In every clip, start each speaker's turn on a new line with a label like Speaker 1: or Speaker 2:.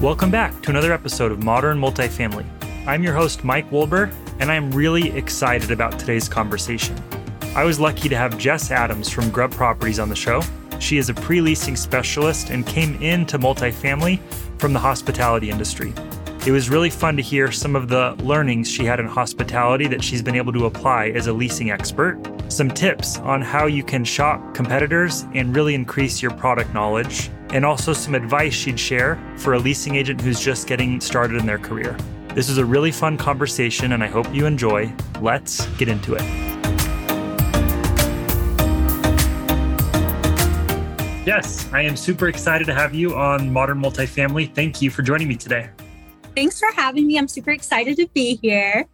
Speaker 1: Welcome back to another episode of Modern Multifamily. I'm your host, Mike Wolber, and I'm really excited about today's conversation. I was lucky to have Jess Adams from Grubb Properties on the show. She is a pre leasing specialist and came into multifamily from the hospitality industry. It was really fun to hear some of the learnings she had in hospitality that she's been able to apply as a leasing expert, some tips on how you can shop competitors and really increase your product knowledge, and also some advice she'd share for a leasing agent who's just getting started in their career. This is a really fun conversation, and I hope you enjoy. Let's get into it. Yes, I am super excited to have you on Modern Multifamily. Thank you for joining me today.
Speaker 2: Thanks for having me. I'm super excited to be here.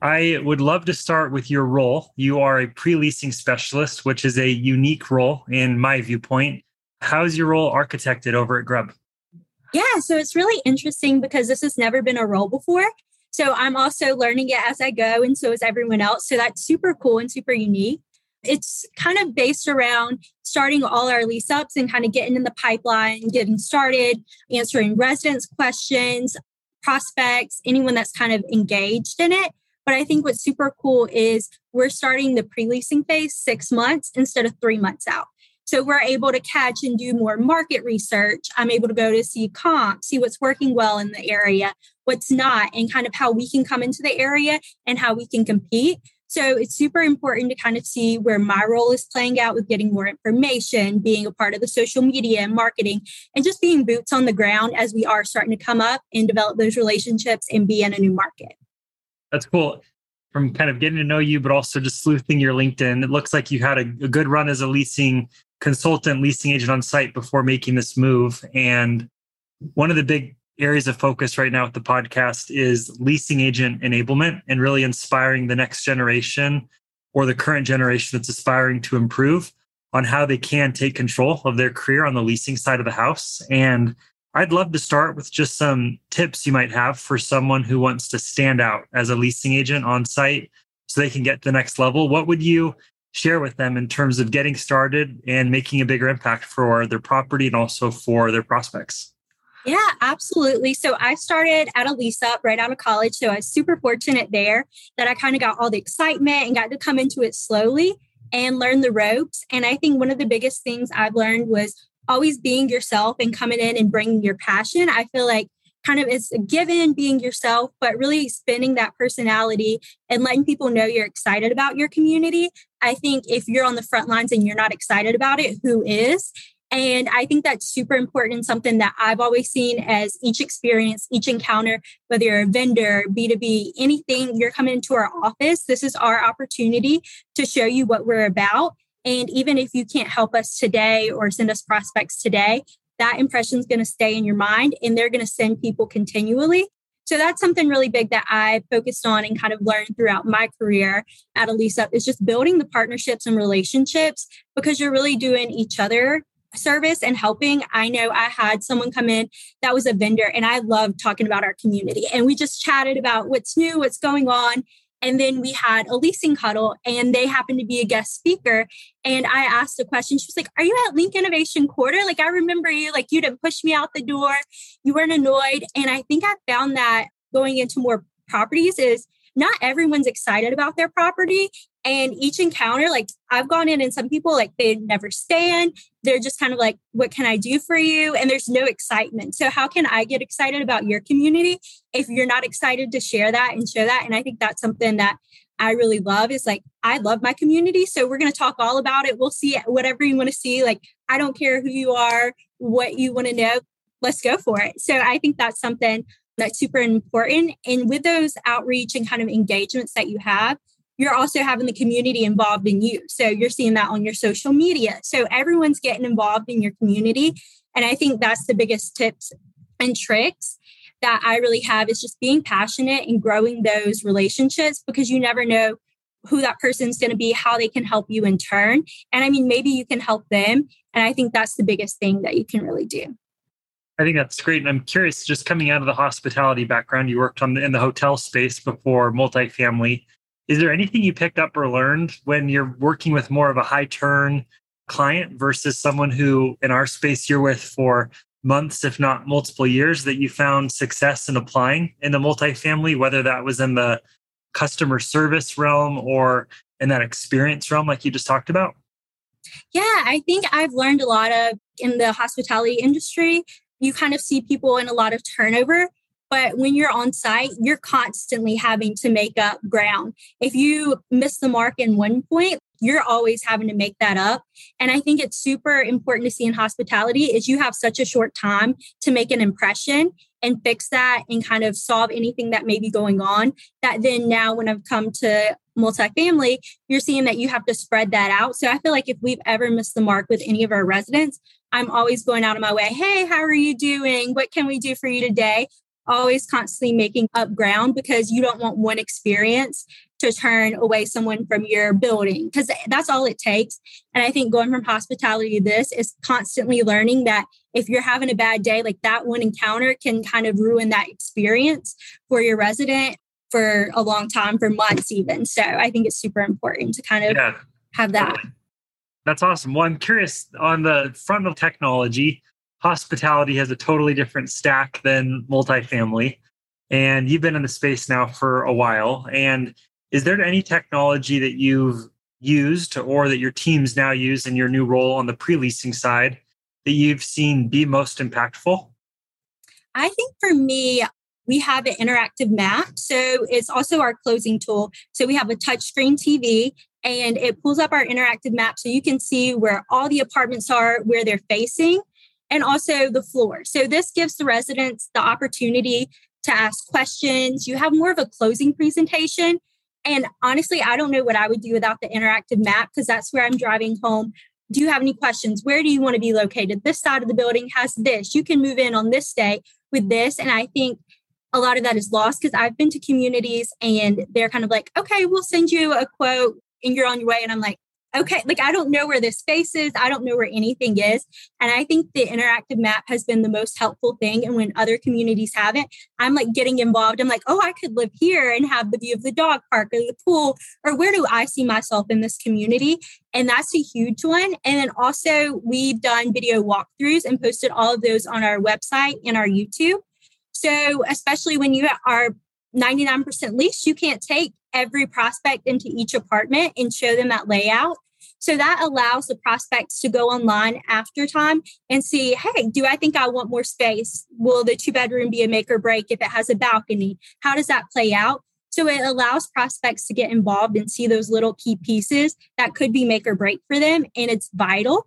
Speaker 1: I would love to start with your role. You are a pre leasing specialist, which is a unique role in my viewpoint. How's your role architected over at Grubb?
Speaker 2: Yeah, so it's really interesting because this has never been a role before. So I'm also learning it as I go, and so is everyone else. So that's super cool and super unique. It's kind of based around starting all our lease ups and kind of getting in the pipeline, getting started, answering residents' questions, prospects, anyone that's kind of engaged in it. But I think what's super cool is we're starting the pre leasing phase six months instead of three months out. So we're able to catch and do more market research. I'm able to go to see comp, see what's working well in the area, what's not, and kind of how we can come into the area and how we can compete. So it's super important to kind of see where my role is playing out with getting more information, being a part of the social media and marketing, and just being boots on the ground as we are starting to come up and develop those relationships and be in a new market.
Speaker 1: That's cool. From kind of getting to know you, but also just sleuthing your LinkedIn, it looks like you had a, a good run as a leasing consultant leasing agent on site before making this move. And one of the big areas of focus right now with the podcast is leasing agent enablement and really inspiring the next generation or the current generation that's aspiring to improve on how they can take control of their career on the leasing side of the house. And I'd love to start with just some tips you might have for someone who wants to stand out as a leasing agent on site so they can get to the next level. What would you share with them in terms of getting started and making a bigger impact for their property and also for their prospects?
Speaker 2: Yeah, absolutely. So I started at a right out of college. So I was super fortunate there that I kind of got all the excitement and got to come into it slowly and learn the ropes. And I think one of the biggest things I've learned was always being yourself and coming in and bringing your passion. I feel like kind of it's a given being yourself, but really spinning that personality and letting people know you're excited about your community. I think if you're on the front lines and you're not excited about it, who is? And I think that's super important, something that I've always seen as each experience, each encounter, whether you're a vendor, B2B, anything, you're coming into our office. This is our opportunity to show you what we're about. And even if you can't help us today or send us prospects today, that impression is going to stay in your mind and they're going to send people continually. So that's something really big that I focused on and kind of learned throughout my career at Elisa is just building the partnerships and relationships because you're really doing each other service and helping. I know I had someone come in that was a vendor and I loved talking about our community and we just chatted about what's new, what's going on. And then we had a leasing huddle, and they happened to be a guest speaker. And I asked a question. She was like, Are you at Link Innovation Quarter? Like, I remember you, like, you didn't push me out the door. You weren't annoyed. And I think I found that going into more properties is not everyone's excited about their property. And each encounter, like I've gone in and some people like they never stand. They're just kind of like, what can I do for you? And there's no excitement. So how can I get excited about your community if you're not excited to share that and show that? And I think that's something that I really love is like, I love my community. So we're going to talk all about it. We'll see whatever you want to see. Like, I don't care who you are, what you want to know. Let's go for it. So I think that's something that's super important. And with those outreach and kind of engagements that you have, you're also having the community involved in you. So you're seeing that on your social media. So everyone's getting involved in your community. And I think that's the biggest tips and tricks that I really have is just being passionate and growing those relationships because you never know who that person's going to be, how they can help you in turn. And I mean, maybe you can help them. And I think that's the biggest thing that you can really do.
Speaker 1: I think that's great. And I'm curious, just coming out of the hospitality background, you worked on the, in the hotel space before multifamily. Is there anything you picked up or learned when you're working with more of a high turn client versus someone who in our space you're with for months, if not multiple years, that you found success in applying in the multifamily, whether that was in the customer service realm or in that experience realm, like you just talked about?
Speaker 2: Yeah, I think I've learned a lot of in the hospitality industry. You kind of see people in a lot of turnover. But when you're on site, you're constantly having to make up ground. If you miss the mark in one point, you're always having to make that up. And i think it's super important to see in hospitality is you have such a short time to make an impression and fix that and kind of solve anything that may be going on that then now when i've come to multifamily you're seeing that you have to spread that out. So i feel like if we've ever missed the mark with any of our residents i'm always going out of my way hey how are you doing? What can we do for you today always constantly making up ground because you don't want one experience to turn away someone from your building because that's all it takes. And I think going from hospitality to this is constantly learning that if you're having a bad day, like that one encounter can kind of ruin that experience for your resident for a long time, for months even. So I think it's super important to kind of yeah. have that.
Speaker 1: That's awesome. Well, I'm curious on the front of technology, hospitality has a totally different stack than multifamily. And you've been in the space now for a while. And is there any technology that you've used or that your teams now use in your new role on the pre-leasing side that you've seen be most impactful?
Speaker 2: I think for me, we have an interactive map. So it's also our closing tool. So we have a touchscreen TV and it pulls up our interactive map so you can see where all the apartments are, where they're facing, and also the floor. So this gives the residents the opportunity to ask questions. You have more of a closing presentation and honestly, I don't know what I would do without the interactive map because that's where I'm driving home. Do you have any questions? Where do you want to be located? This side of the building has this. You can move in on this day with this. And I think a lot of that is lost because I've been to communities and they're kind of like, okay, we'll send you a quote and you're on your way. And I'm like, okay, like I don't know where this space is. I don't know where anything is. And I think the interactive map has been the most helpful thing. And when other communities haven't, I'm like getting involved. I'm like, oh, I could live here and have the view of the dog park or the pool, or where do I see myself in this community? And that's a huge one. And then also, we've done video walkthroughs and posted all of those on our website and our YouTube. So, especially when you are 99% lease, you can't take every prospect into each apartment and show them that layout. So that allows the prospects to go online after time and see, hey, do I think I want more space? Will the two bedroom be a make or break if it has a balcony? How does that play out? So it allows prospects to get involved and see those little key pieces that could be make or break for them. And it's vital.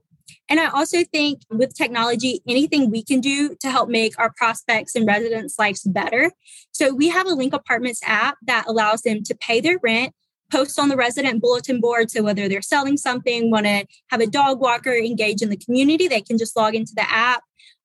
Speaker 2: And I also think with technology, anything we can do to help make our prospects and residents' lives better. So we have a Link Apartments app that allows them to pay their rent, post on the resident bulletin board. So whether they're selling something, want to have a dog walker engage in the community, they can just log into the app.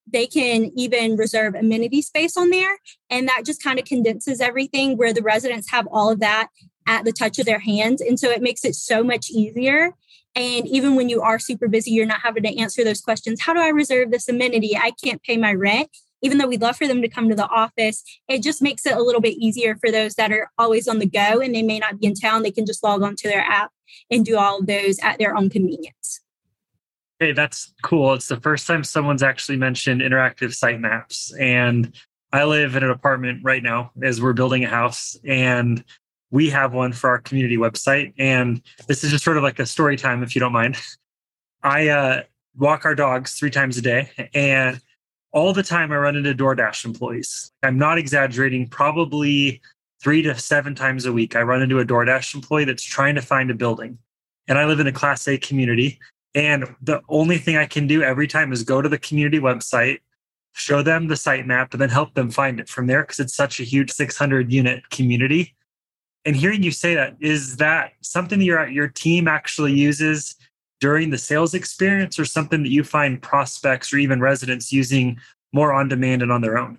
Speaker 2: They can even reserve amenity space on there. And that just kind of condenses everything where the residents have all of that at the touch of their hands. And so it makes it so much easier and even when you are super busy, you're not having to answer those questions. How do I reserve this amenity? I can't pay my rent. Even though we'd love for them to come to the office, it just makes it a little bit easier for those that are always on the go and they may not be in town. They can just log on to their app and do all of those at their own convenience.
Speaker 1: Hey, that's cool. It's the first time someone's actually mentioned interactive site maps. And I live in an apartment right now as we're building a house. And we have one for our community website. And this is just sort of like a story time, if you don't mind. I uh, walk our dogs three times a day, and all the time I run into DoorDash employees. I'm not exaggerating, probably three to seven times a week. I run into a DoorDash employee that's trying to find a building. And I live in a Class A community. And the only thing I can do every time is go to the community website, show them the site map, and then help them find it from there because it's such a huge 600 unit community and hearing you say that is that something that your your team actually uses during the sales experience or something that you find prospects or even residents using more on demand and on their own?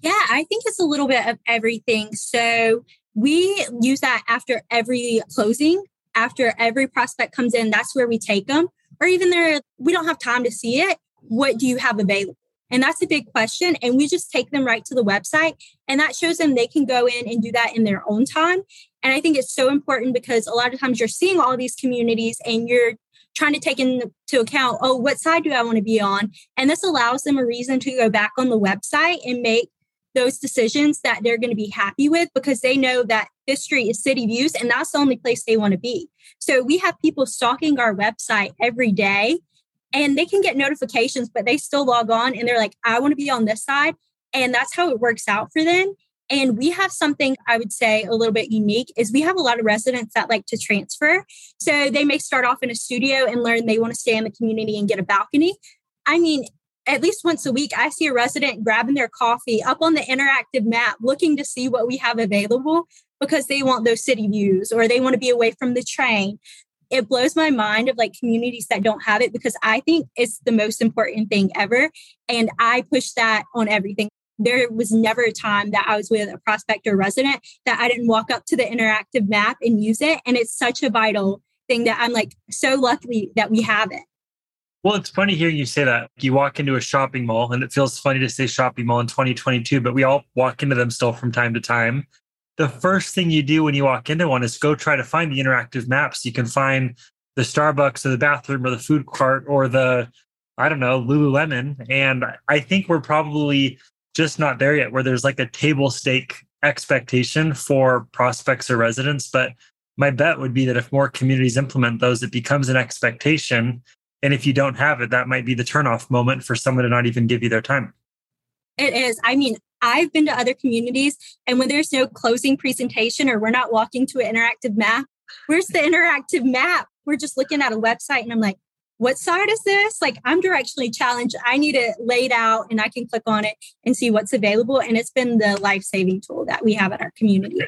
Speaker 2: Yeah i think it's a little bit of everything. So we use that after every closing after every prospect comes in that's where we take them or even there we don't have time to see it. What do you have available and that's a big question. And we just take them right to the website, and that shows them they can go in and do that in their own time. And I think it's so important because a lot of times you're seeing all these communities and you're trying to take into account, oh, what side do I want to be on? And this allows them a reason to go back on the website and make those decisions that they're going to be happy with because they know that this street is city views and that's the only place they want to be. So we have people stalking our website every day and they can get notifications, but they still log on and they're like, I want to be on this side. And that's how it works out for them. And we have something I would say a little bit unique is we have a lot of residents that like to transfer. So they may start off in a studio and learn they want to stay in the community and get a balcony. I mean, at least once a week, I see a resident grabbing their coffee up on the interactive map, looking to see what we have available because they want those city views or they want to be away from the train. It blows my mind of like communities that don't have it because I think it's the most important thing ever. And I push that on everything there was never a time that I was with a prospect or resident that I didn't walk up to the interactive map and use it. And it's such a vital thing that I'm like so lucky that we have it.
Speaker 1: Well, it's funny hearing you say that. You walk into a shopping mall, and it feels funny to say shopping mall in 2022, but we all walk into them still from time to time. The first thing you do when you walk into one is go try to find the interactive maps. You can find the Starbucks or the bathroom or the food cart or the, I don't know, Lululemon. And I think we're probably just not there yet where there's like a table stake expectation for prospects or residents. But my bet would be that if more communities implement those, it becomes an expectation. And if you don't have it, that might be the turnoff moment for someone to not even give you their time.
Speaker 2: It is. I mean, I've been to other communities, and when there's no closing presentation or we're not walking to an interactive map, where's the interactive map? We're just looking at a website, and I'm like, what side is this? Like I'm directionally challenged. I need it laid out and I can click on it and see what's available. And it's been the life saving tool that we have at our community.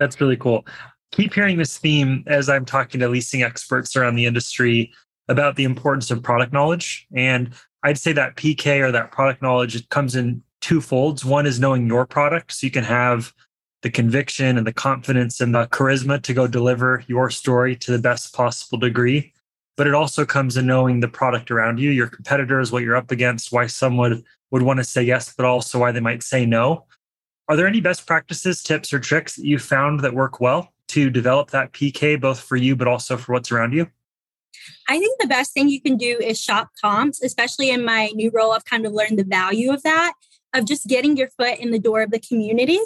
Speaker 1: That's really cool. Keep hearing this theme as I'm talking to leasing experts around the industry about the importance of product knowledge. And I'd say that PK or that product knowledge comes in two folds. One is knowing your product so you can have the conviction and the confidence and the charisma to go deliver your story to the best possible degree but it also comes in knowing the product around you, your competitors, what you're up against, why someone would want to say yes, but also why they might say no. Are there any best practices, tips, or tricks that you found that work well to develop that PK, both for you, but also for what's around you?
Speaker 2: I think the best thing you can do is shop comps, especially in my new role. I've kind of learned the value of that, of just getting your foot in the door of the community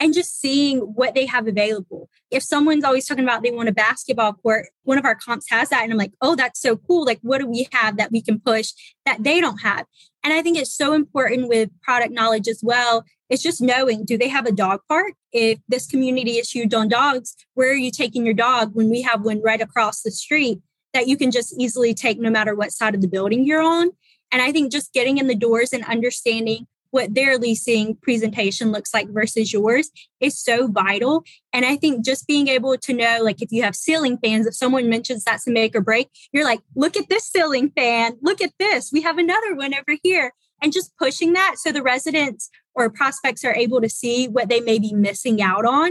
Speaker 2: and just seeing what they have available. If someone's always talking about they want a basketball court, one of our comps has that. And I'm like, oh, that's so cool. Like, what do we have that we can push that they don't have? And I think it's so important with product knowledge as well. It's just knowing do they have a dog park? If this community is huge on dogs, where are you taking your dog when we have one right across the street that you can just easily take no matter what side of the building you're on? And I think just getting in the doors and understanding what their leasing presentation looks like versus yours is so vital. And I think just being able to know, like, if you have ceiling fans, if someone mentions that's a make or break, you're like, look at this ceiling fan, look at this. We have another one over here. And just pushing that so the residents or prospects are able to see what they may be missing out on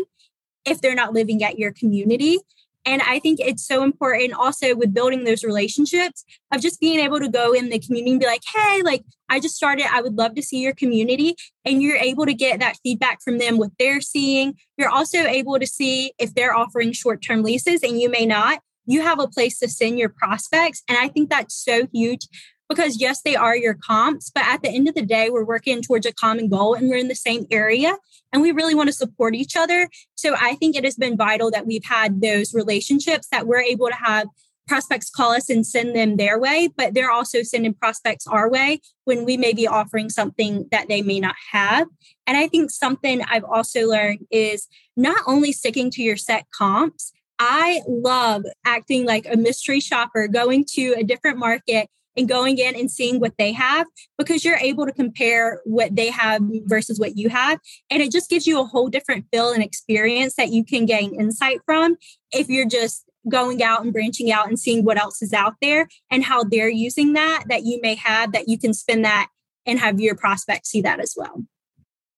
Speaker 2: if they're not living at your community. And I think it's so important also with building those relationships of just being able to go in the community and be like, hey, like I just started, I would love to see your community. And you're able to get that feedback from them, what they're seeing. You're also able to see if they're offering short term leases and you may not. You have a place to send your prospects. And I think that's so huge because yes, they are your comps, but at the end of the day, we're working towards a common goal and we're in the same area and we really want to support each other. So I think it has been vital that we've had those relationships that we're able to have prospects call us and send them their way, but they're also sending prospects our way when we may be offering something that they may not have. And I think something I've also learned is not only sticking to your set comps, I love acting like a mystery shopper, going to a different market and going in and seeing what they have because you're able to compare what they have versus what you have. And it just gives you a whole different feel and experience that you can gain insight from if you're just going out and branching out and seeing what else is out there and how they're using that that you may have that you can spend that and have your prospects see that as well.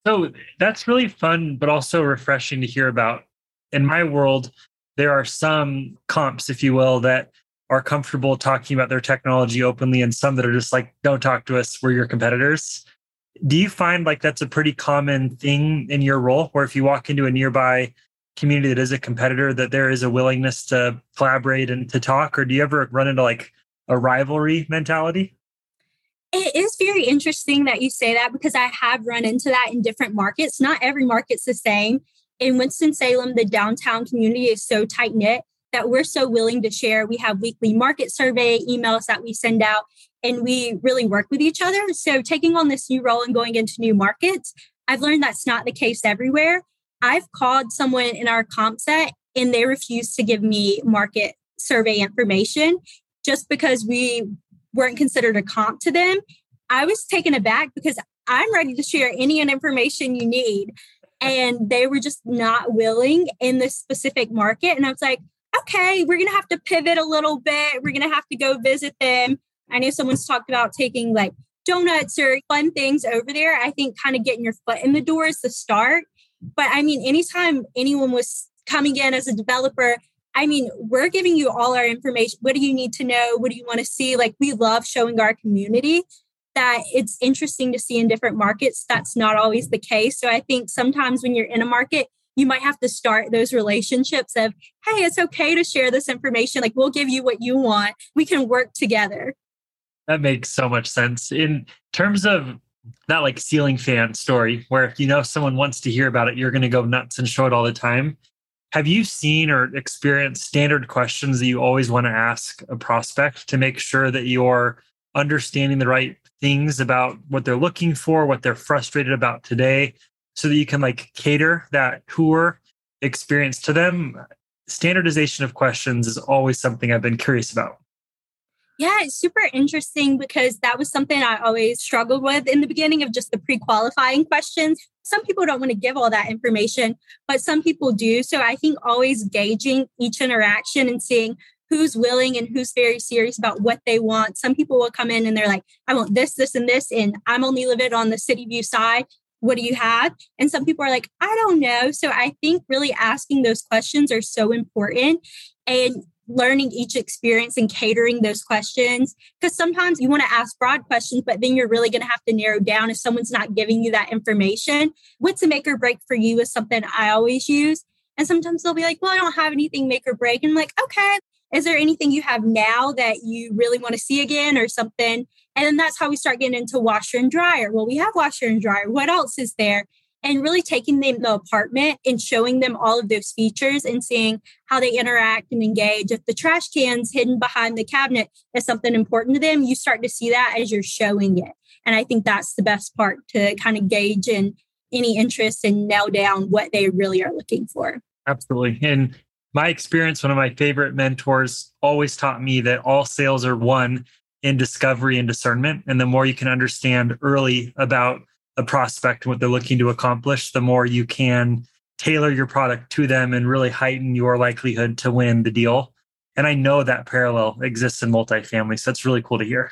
Speaker 1: So that's really fun, but also refreshing to hear about. In my world, there are some comps, if you will, that are comfortable talking about their technology openly and some that are just like don't talk to us we're your competitors do you find like that's a pretty common thing in your role where if you walk into a nearby community that is a competitor that there is a willingness to collaborate and to talk? Or do you ever run into like a rivalry mentality?
Speaker 2: It is very interesting that you say that because I have run into that in different markets. Not every market's the same. In Winston-Salem, the downtown community is so tight knit that we're so willing to share. We have weekly market survey emails that we send out, and we really work with each other. So, taking on this new role and going into new markets, I've learned that's not the case everywhere. I've called someone in our comp set and they refused to give me market survey information just because we weren't considered a comp to them. I was taken aback because I'm ready to share any information you need. And they were just not willing in this specific market. And I was like, okay, we're going to have to pivot a little bit. We're going to have to go visit them. I know someone's talked about taking like donuts or fun things over there. I think kind of getting your foot in the door is the start. But I mean, anytime anyone was coming in as a developer, I mean, we're giving you all our information. What do you need to know? What do you want to see? Like, we love showing our community that it's interesting to see in different markets. That's not always the case. So I think sometimes when you're in a market, you might have to start those relationships of, hey, it's okay to share this information. Like, we'll give you what you want. We can work together.
Speaker 1: That makes so much sense. In terms of that like ceiling fan story, where if you know someone wants to hear about it, you're going to go nuts and show it all the time. Have you seen or experienced standard questions that you always want to ask a prospect to make sure that you're understanding the right things about what they're looking for, what they're frustrated about today, so that you can like cater that tour experience to them? Standardization of questions is always something I've been curious about.
Speaker 2: Yeah, it's super interesting because that was something I always struggled with in the beginning of just the pre qualifying questions. Some people don't want to give all that information, but some people do. So I think always gauging each interaction and seeing who's willing and who's very serious about what they want. Some people will come in and they're like, I want this, this, and this, and I'm only living on the city view side. What do you have? And some people are like, I don't know. So I think really asking those questions are so important. And learning each experience and catering those questions. Because sometimes you want to ask broad questions, but then you're really going to have to narrow down if someone's not giving you that information. What's a make or break for you is something I always use. And sometimes they'll be like, well, I don't have anything make or break. And I'm like, okay, is there anything you have now that you really want to see again or something? And then that's how we start getting into washer and dryer. Well, we have washer and dryer. What else is there? and really taking them the apartment and showing them all of those features and seeing how they interact and engage. If the trash can's hidden behind the cabinet is something important to them, you start to see that as you're showing it. And I think that's the best part to kind of gauge in any interest and nail down what they really are looking for.
Speaker 1: Absolutely. And my experience, one of my favorite mentors always taught me that all sales are won in discovery and discernment. And the more you can understand early about a prospect and what they're looking to accomplish, the more you can tailor your product to them and really heighten your likelihood to win the deal. And I know that parallel exists in multifamily. So that's really cool to hear.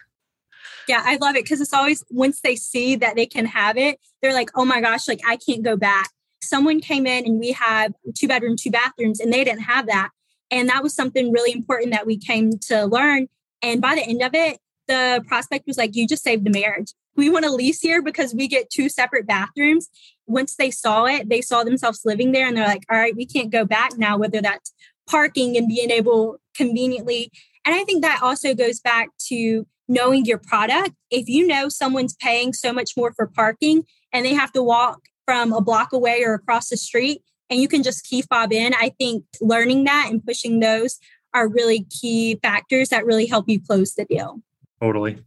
Speaker 2: Yeah, I love it because it's always once they see that they can have it, they're like, oh my gosh, like I can't go back. Someone came in and we have two bedroom, two bathrooms, and they didn't have that. And that was something really important that we came to learn. And by the end of it, the prospect was like, you just saved the marriage we want to lease here because we get two separate bathrooms. Once they saw it, they saw themselves living there and they're like, all right, we can't go back now, whether that's parking and being able conveniently. And I think that also goes back to knowing your product. If you know someone's paying so much more for parking and they have to walk from a block away or across the street and you can just key fob in, I think learning that and pushing those are really key factors that really help you close the deal.
Speaker 1: Totally.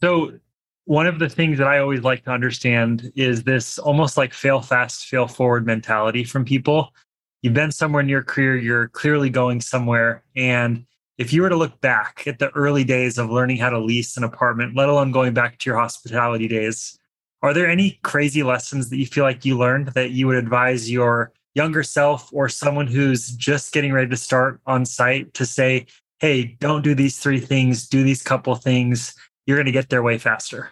Speaker 1: So one of the things that I always like to understand is this almost like fail fast, fail forward mentality from people. You've been somewhere in your career, you're clearly going somewhere. And if you were to look back at the early days of learning how to lease an apartment, let alone going back to your hospitality days, are there any crazy lessons that you feel like you learned that you would advise your younger self or someone who's just getting ready to start on site to say, hey, don't do these three things, do these couple things, you're going to get there way faster.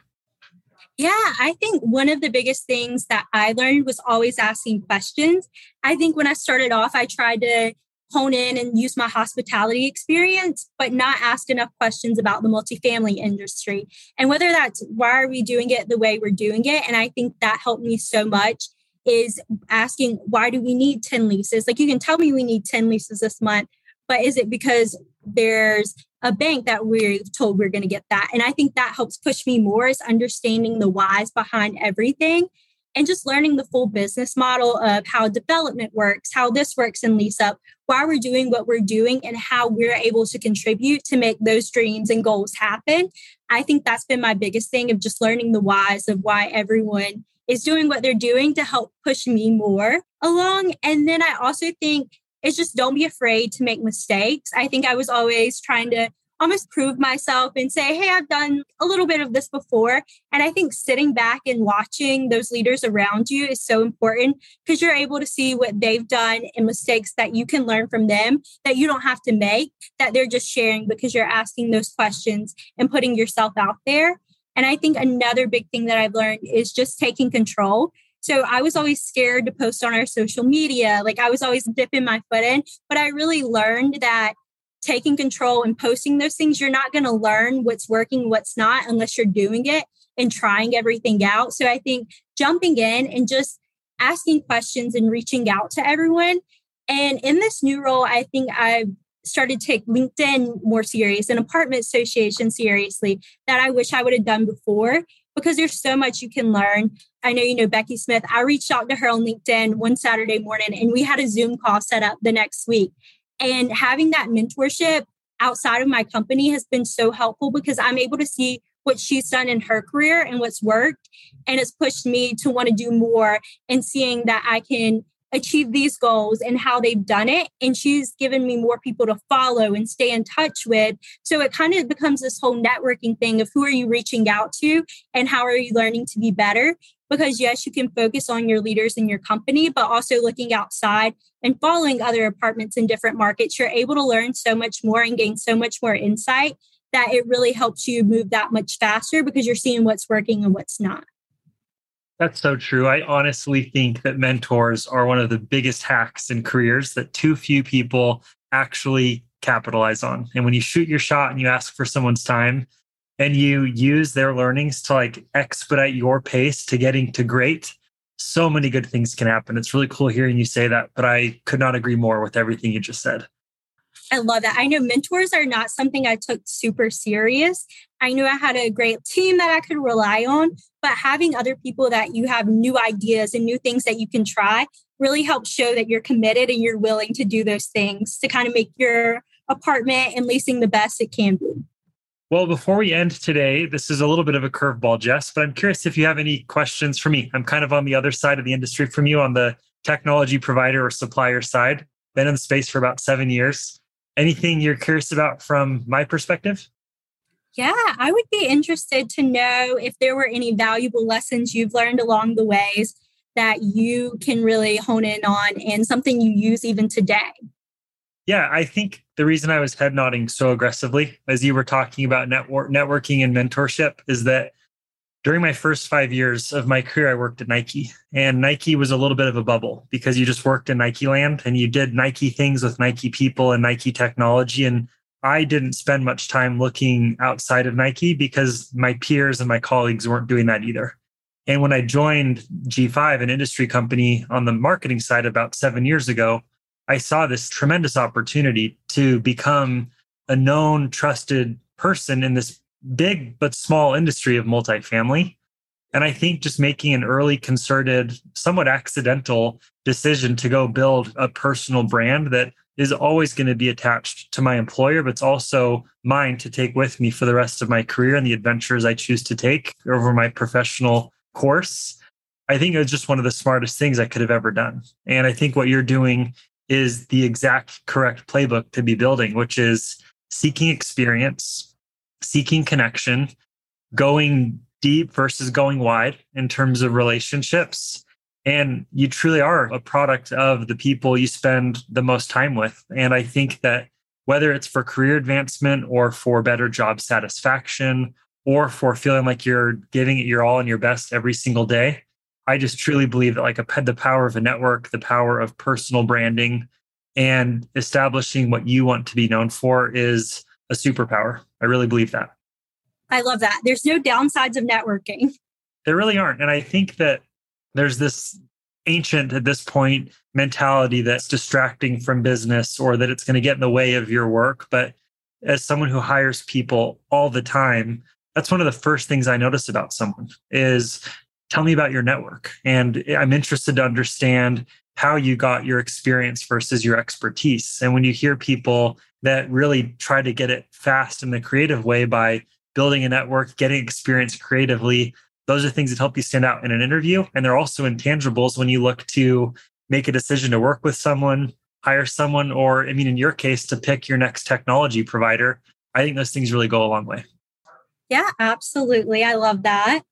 Speaker 2: Yeah, I think one of the biggest things that I learned was always asking questions. I think when I started off, I tried to hone in and use my hospitality experience, but not ask enough questions about the multifamily industry and whether that's why are we doing it the way we're doing it. And I think that helped me so much is asking, why do we need 10 leases? Like you can tell me we need 10 leases this month, but is it because there's a bank that we're told we're going to get that? And I think that helps push me more is understanding the whys behind everything and just learning the full business model of how development works, how this works in lease up, why we're doing what we're doing, and how we're able to contribute to make those dreams and goals happen. I think that's been my biggest thing of just learning the whys of why everyone is doing what they're doing to help push me more along. And then I also think it's just don't be afraid to make mistakes. I think I was always trying to almost prove myself and say, hey, I've done a little bit of this before. And I think sitting back and watching those leaders around you is so important because you're able to see what they've done and mistakes that you can learn from them that you don't have to make, that they're just sharing because you're asking those questions and putting yourself out there. And I think another big thing that I've learned is just taking control. So I was always scared to post on our social media. Like I was always dipping my foot in, but I really learned that taking control and posting those things, you're not going to learn what's working, what's not, unless you're doing it and trying everything out. So I think jumping in and just asking questions and reaching out to everyone. And in this new role, I think I've started to take LinkedIn more serious and apartment association seriously that I wish I would have done before because there's so much you can learn. I know you know Becky Smith. I reached out to her on LinkedIn one Saturday morning and we had a Zoom call set up the next week. And having that mentorship outside of my company has been so helpful because I'm able to see what she's done in her career and what's worked. And it's pushed me to want to do more and seeing that I can achieve these goals and how they've done it. And she's given me more people to follow and stay in touch with. So it kind of becomes this whole networking thing of who are you reaching out to and how are you learning to be better? Because yes, you can focus on your leaders in your company, but also looking outside and following other apartments in different markets, you're able to learn so much more and gain so much more insight that it really helps you move that much faster because you're seeing what's working and what's not.
Speaker 1: That's so true. I honestly think that mentors are one of the biggest hacks in careers that too few people actually capitalize on. And when you shoot your shot and you ask for someone's time and you use their learnings to like expedite your pace to getting to great, so many good things can happen. It's really cool hearing you say that, but I could not agree more with everything you just said.
Speaker 2: I love that. I know mentors are not something I took super serious. I knew I had a great team that I could rely on, but having other people that you have new ideas and new things that you can try really helps show that you're committed and you're willing to do those things to kind of make your apartment and leasing the best it can be.
Speaker 1: Well, before we end today, this is a little bit of a curveball, Jess, but I'm curious if you have any questions for me. I'm kind of on the other side of the industry from you on the technology provider or supplier side. Been in the space for about seven years. Anything you're curious about from my perspective?
Speaker 2: Yeah, I would be interested to know if there were any valuable lessons you've learned along the ways that you can really hone in on and something you use even today.
Speaker 1: Yeah, I think the reason I was head nodding so aggressively as you were talking about network networking and mentorship is that during my first five years of my career, I worked at Nike, and Nike was a little bit of a bubble because you just worked in Nike land and you did Nike things with Nike people and Nike technology. And I didn't spend much time looking outside of Nike because my peers and my colleagues weren't doing that either. And when I joined G5, an industry company on the marketing side about seven years ago, I saw this tremendous opportunity to become a known, trusted person in this big but small industry of multifamily. And I think just making an early, concerted, somewhat accidental decision to go build a personal brand that is always going to be attached to my employer, but it's also mine to take with me for the rest of my career and the adventures I choose to take over my professional course. I think it was just one of the smartest things I could have ever done. And I think what you're doing is the exact correct playbook to be building, which is seeking experience, seeking connection, going deep versus going wide in terms of relationships. And you truly are a product of the people you spend the most time with. And I think that whether it's for career advancement or for better job satisfaction or for feeling like you're giving it your all and your best every single day, I just truly believe that like a, the power of a network, the power of personal branding, and establishing what you want to be known for is a superpower. I really believe that.
Speaker 2: I love that. There's no downsides of networking.
Speaker 1: There really aren't. And I think that there's this ancient at this point mentality that's distracting from business or that it's going to get in the way of your work. But as someone who hires people all the time, that's one of the first things I notice about someone is tell me about your network. And I'm interested to understand how you got your experience versus your expertise. And when you hear people that really try to get it fast in the creative way by building a network, getting experience creatively, those are things that help you stand out in an interview. And they're also intangibles when you look to make a decision to work with someone, hire someone, or I mean, in your case, to pick your next technology provider. I think those things really go a long way.
Speaker 2: Yeah, absolutely. I love that.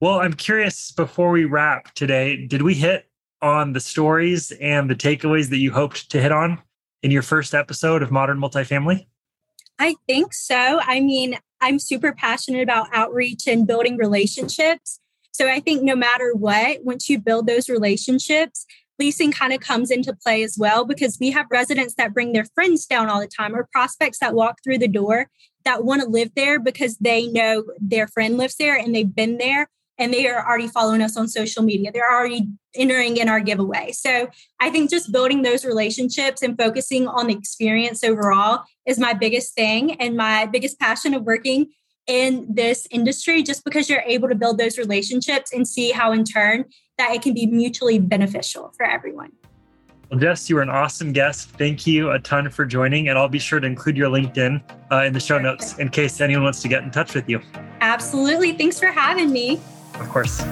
Speaker 1: Well, I'm curious before we wrap today, did we hit on the stories and the takeaways that you hoped to hit on in your first episode of Modern Multifamily?
Speaker 2: I think so. I mean, I'm super passionate about outreach and building relationships. So I think no matter what, once you build those relationships, leasing kind of comes into play as well because we have residents that bring their friends down all the time or prospects that walk through the door that want to live there because they know their friend lives there and they've been there and they are already following us on social media. They're already entering in our giveaway. So I think just building those relationships and focusing on the experience overall is my biggest thing and my biggest passion of working in this industry, just because you're able to build those relationships and see how, in turn, that it can be mutually beneficial for everyone.
Speaker 1: Well, Jess, you were an awesome guest. Thank you a ton for joining, and I'll be sure to include your LinkedIn uh, in the show notes in case anyone wants to get in touch with you.
Speaker 2: Absolutely. Thanks for having me.
Speaker 1: Of course.